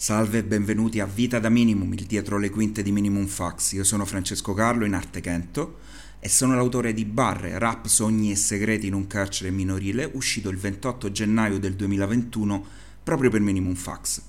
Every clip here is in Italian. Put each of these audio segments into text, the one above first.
Salve e benvenuti a Vita da Minimum, il dietro le quinte di Minimum Fax. Io sono Francesco Carlo in arte Kento e sono l'autore di Barre, rap, sogni e segreti in un carcere minorile, uscito il 28 gennaio del 2021 proprio per Minimum Fax.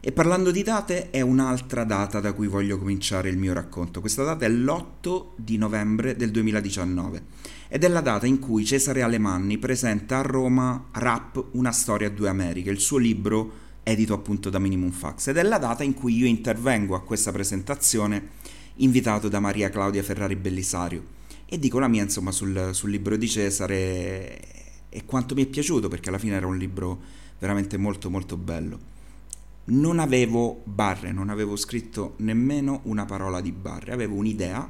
E parlando di date, è un'altra data da cui voglio cominciare il mio racconto. Questa data è l'8 di novembre del 2019 ed è la data in cui Cesare Alemanni presenta a Roma Rap, una storia a due Americhe, il suo libro edito appunto da Minimum Fax ed è la data in cui io intervengo a questa presentazione invitato da Maria Claudia Ferrari Bellisario e dico la mia insomma sul, sul libro di Cesare e quanto mi è piaciuto perché alla fine era un libro veramente molto molto bello. Non avevo barre, non avevo scritto nemmeno una parola di barre, avevo un'idea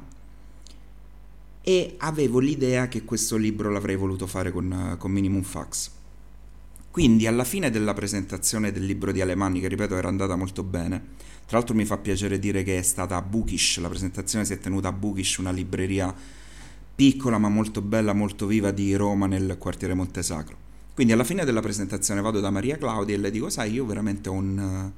e avevo l'idea che questo libro l'avrei voluto fare con, con Minimum Fax. Quindi alla fine della presentazione del libro di Alemanni, che ripeto era andata molto bene, tra l'altro mi fa piacere dire che è stata a Bookish, la presentazione si è tenuta a Bookish, una libreria piccola ma molto bella, molto viva di Roma nel quartiere Montesacro. Quindi alla fine della presentazione vado da Maria Claudia e le dico, sai, io veramente ho un,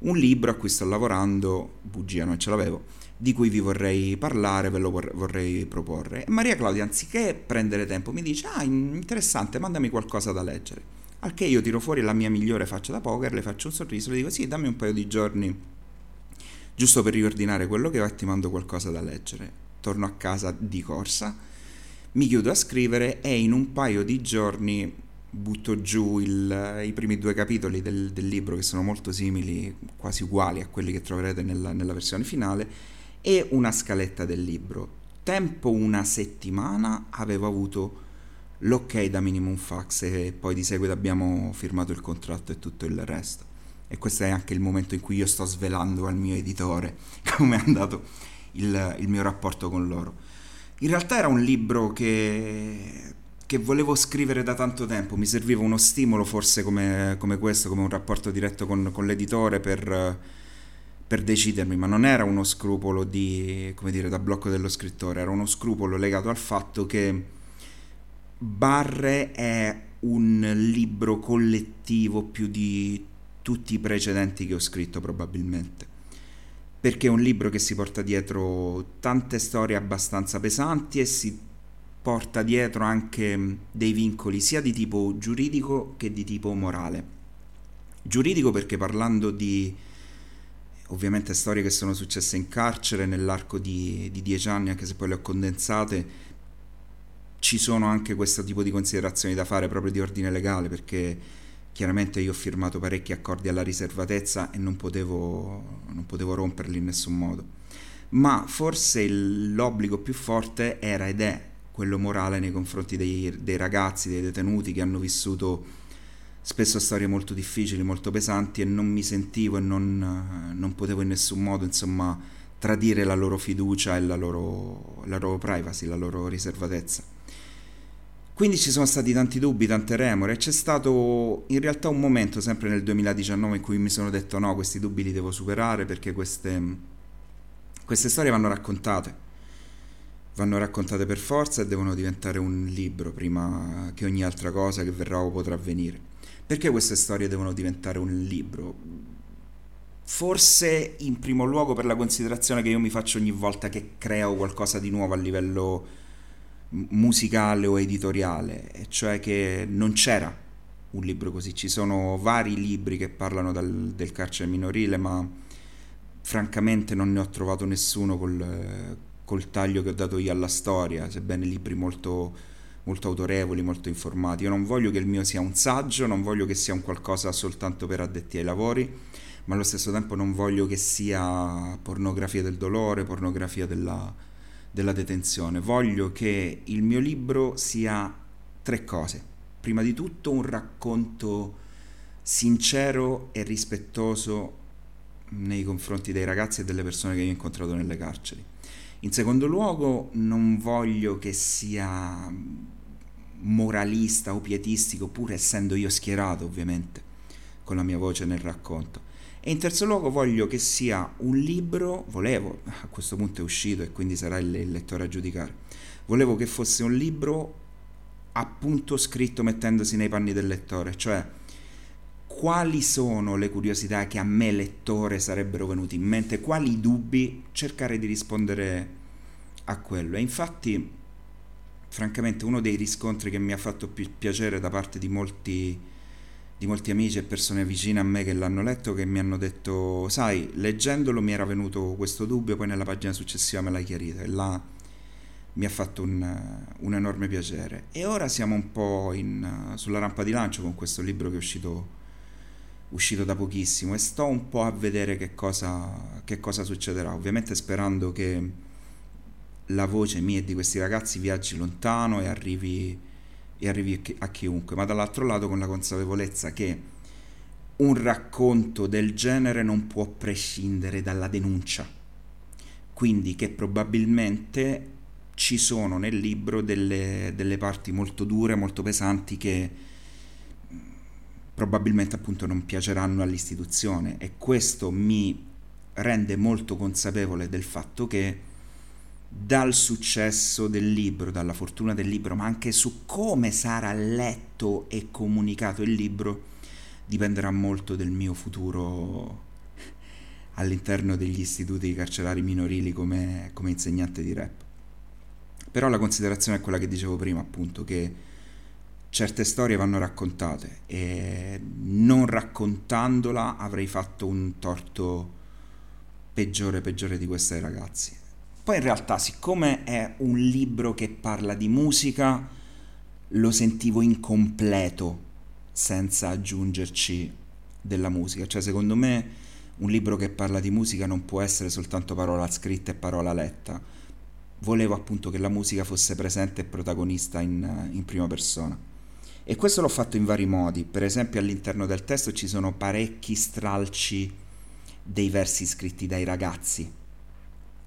un libro a cui sto lavorando, bugia non ce l'avevo, di cui vi vorrei parlare, ve lo vorrei proporre. E Maria Claudia, anziché prendere tempo, mi dice, ah, interessante, mandami qualcosa da leggere. Al che io tiro fuori la mia migliore faccia da poker, le faccio un sorriso, le dico sì, dammi un paio di giorni giusto per riordinare quello che ho e ti mando qualcosa da leggere. Torno a casa di corsa, mi chiudo a scrivere e in un paio di giorni butto giù il, i primi due capitoli del, del, libro che sono molto simili, quasi uguali a quelli che troverete nella, nella versione finale e una scaletta del libro. Tempo una settimana avevo avuto l'ok da Minimum Fax e poi di seguito abbiamo firmato il contratto e tutto il resto. E questo è anche il momento in cui io sto svelando al mio editore come è andato il, il mio rapporto con loro. In realtà era un libro che, che, volevo scrivere da tanto tempo, mi serviva uno stimolo forse come, come questo, come un rapporto diretto con, con l'editore per, per, decidermi, ma non era uno scrupolo di, come dire, da blocco dello scrittore, era uno scrupolo legato al fatto che Barre è un libro collettivo più di tutti i precedenti che ho scritto probabilmente perché è un libro che si porta dietro tante storie abbastanza pesanti e si porta dietro anche dei vincoli sia di tipo giuridico che di tipo morale. Giuridico perché parlando di ovviamente storie che sono successe in carcere nell'arco di, di dieci anni, anche se poi le ho condensate, ci sono anche questo tipo di considerazioni da fare proprio di ordine legale perché chiaramente io ho firmato parecchi accordi alla riservatezza e non potevo, non potevo romperli in nessun modo ma forse l'obbligo più forte era ed è quello morale nei confronti dei, dei ragazzi, dei detenuti che hanno vissuto spesso storie molto difficili, molto pesanti e non mi sentivo e non, non potevo in nessun modo insomma tradire la loro fiducia e la loro, la loro privacy, la loro riservatezza. Quindi ci sono stati tanti dubbi, tante remore c'è stato in realtà un momento sempre nel 2019 in cui mi sono detto no, questi dubbi li devo superare perché queste, queste storie vanno raccontate, vanno raccontate per forza e devono diventare un libro prima che ogni altra cosa che verrà o potrà avvenire. Perché queste storie devono diventare un libro? Forse in primo luogo per la considerazione che io mi faccio ogni volta che creo qualcosa di nuovo a livello musicale o editoriale, e cioè che non c'era un libro così, ci sono vari libri che parlano dal, del carcere minorile, ma francamente non ne ho trovato nessuno col, col taglio che ho dato io alla storia, sebbene libri molto, molto autorevoli, molto informati. Io non voglio che il mio sia un saggio, non voglio che sia un qualcosa soltanto per addetti ai lavori, ma allo stesso tempo non voglio che sia pornografia del dolore, pornografia della, della detenzione. Voglio che il mio libro sia tre cose. Prima di tutto un racconto sincero e rispettoso nei confronti dei ragazzi e delle persone che io ho incontrato nelle carceri. In secondo luogo non voglio che sia moralista o pietistico, pur essendo io schierato ovviamente con la mia voce nel racconto. E in terzo luogo voglio che sia un libro, volevo, a questo punto è uscito e quindi sarà il, il lettore a giudicare, volevo che fosse un libro appunto scritto mettendosi nei panni del lettore, cioè quali sono le curiosità che a me lettore sarebbero venute in mente, quali dubbi, cercare di rispondere a quello. E infatti, francamente, uno dei riscontri che mi ha fatto più piacere da parte di molti, di molti amici e persone vicine a me che l'hanno letto, che mi hanno detto, sai, leggendolo mi era venuto questo dubbio, poi nella pagina successiva me l'hai chiarito. E là mi ha fatto un, un enorme piacere. E ora siamo un po' in, sulla rampa di lancio con questo libro che è uscito uscito da pochissimo e sto un po' a vedere che cosa, che cosa succederà, ovviamente sperando che la voce mia e di questi ragazzi viaggi lontano e arrivi, e arrivi a chiunque, ma dall'altro lato con la consapevolezza che un racconto del genere non può prescindere dalla denuncia, quindi che probabilmente ci sono nel libro delle, delle parti molto dure, molto pesanti che probabilmente appunto non piaceranno all'istituzione. E questo mi rende molto consapevole del fatto che dal successo del libro, dalla fortuna del libro, ma anche su come sarà letto e comunicato il libro, dipenderà molto del mio futuro all'interno degli istituti carcerari minorili come, come insegnante di rap. Però la considerazione è quella che dicevo prima, appunto, che certe storie vanno raccontate e non raccontandola avrei fatto un torto peggiore peggiore di questi ragazzi. Poi in realtà, siccome è un libro che parla di musica, lo sentivo incompleto senza aggiungerci della musica. Cioè, secondo me, un libro che parla di musica non può essere soltanto parola scritta e parola letta. Volevo appunto che la musica fosse presente e protagonista in, in prima persona. E questo l'ho fatto in vari modi, per esempio all'interno del testo ci sono parecchi stralci dei versi scritti dai ragazzi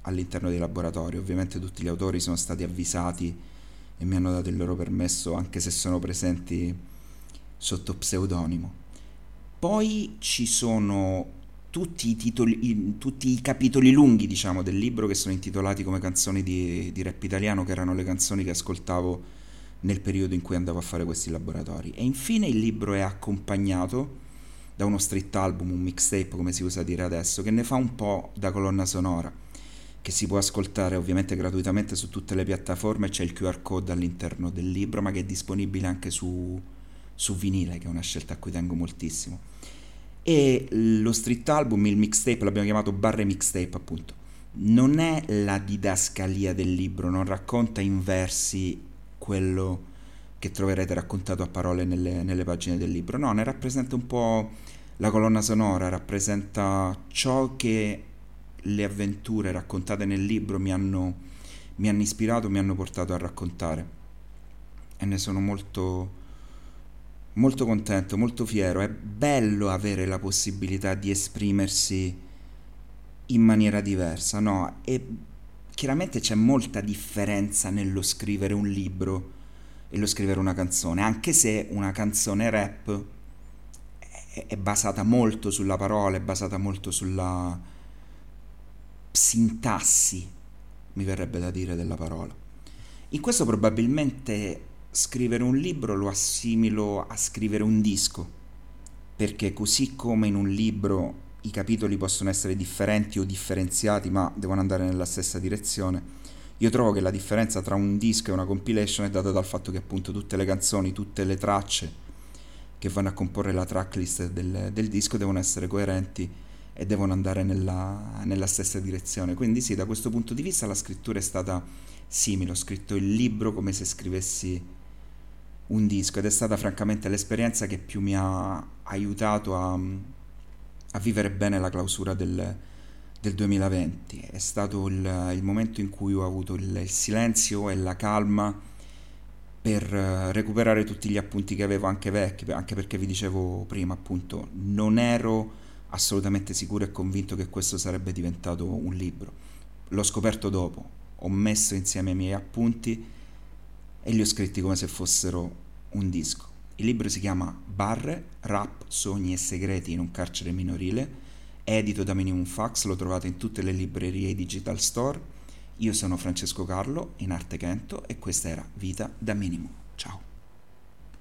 all'interno dei laboratori. Ovviamente tutti gli autori sono stati avvisati e mi hanno dato il loro permesso anche se sono presenti sotto pseudonimo. Poi ci sono tutti i, titoli, tutti i capitoli lunghi, diciamo, del libro che sono intitolati come canzoni di, di rap italiano, che erano le canzoni che ascoltavo nel periodo in cui andavo a fare questi laboratori. E infine il libro è accompagnato da uno street album, un mixtape come si usa dire adesso, che ne fa un po' da colonna sonora, che si può ascoltare ovviamente gratuitamente su tutte le piattaforme, c'è il QR code all'interno del libro, ma che è disponibile anche su, su vinile, che è una scelta a cui tengo moltissimo. E lo street album, il mixtape, l'abbiamo chiamato barre mixtape appunto, non è la didascalia del libro, non racconta in versi quello che troverete raccontato a parole nelle, nelle pagine del libro. No, ne rappresenta un po' la colonna sonora, rappresenta ciò che le avventure raccontate nel libro mi hanno, mi hanno ispirato, mi hanno portato a raccontare. E ne sono molto, molto contento, molto fiero. È bello avere la possibilità di esprimersi in maniera diversa, no? E chiaramente c'è molta differenza nello scrivere un libro e lo scrivere una canzone, anche se una canzone rap è, basata molto sulla parola, è basata molto sulla sintassi, mi verrebbe da dire, della parola. In questo probabilmente scrivere un libro lo assimilo a scrivere un disco, perché così come in un libro i capitoli possono essere differenti o differenziati, ma devono andare nella stessa direzione. Io trovo che la differenza tra un disco e una compilation è data dal fatto che appunto tutte le canzoni, tutte le tracce che vanno a comporre la tracklist del, del disco devono essere coerenti e devono andare nella, nella, stessa direzione. Quindi sì, da questo punto di vista la scrittura è stata simile, ho scritto il libro come se scrivessi un disco ed è stata francamente l'esperienza che più mi ha aiutato a a vivere bene la clausura del, del 2020. È stato il, il, momento in cui ho avuto il, il, silenzio e la calma per eh, recuperare tutti gli appunti che avevo anche vecchi, anche perché vi dicevo prima appunto non ero assolutamente sicuro e convinto che questo sarebbe diventato un libro. L'ho scoperto dopo, ho messo insieme i miei appunti e li ho scritti come se fossero un disco. Il libro si chiama Barre, Rap, Sogni e Segreti in un carcere minorile, edito da Minimum Fax, lo trovate in tutte le librerie e digital store. Io sono Francesco Carlo in Arte Kento e questa era Vita da Minimum. Ciao.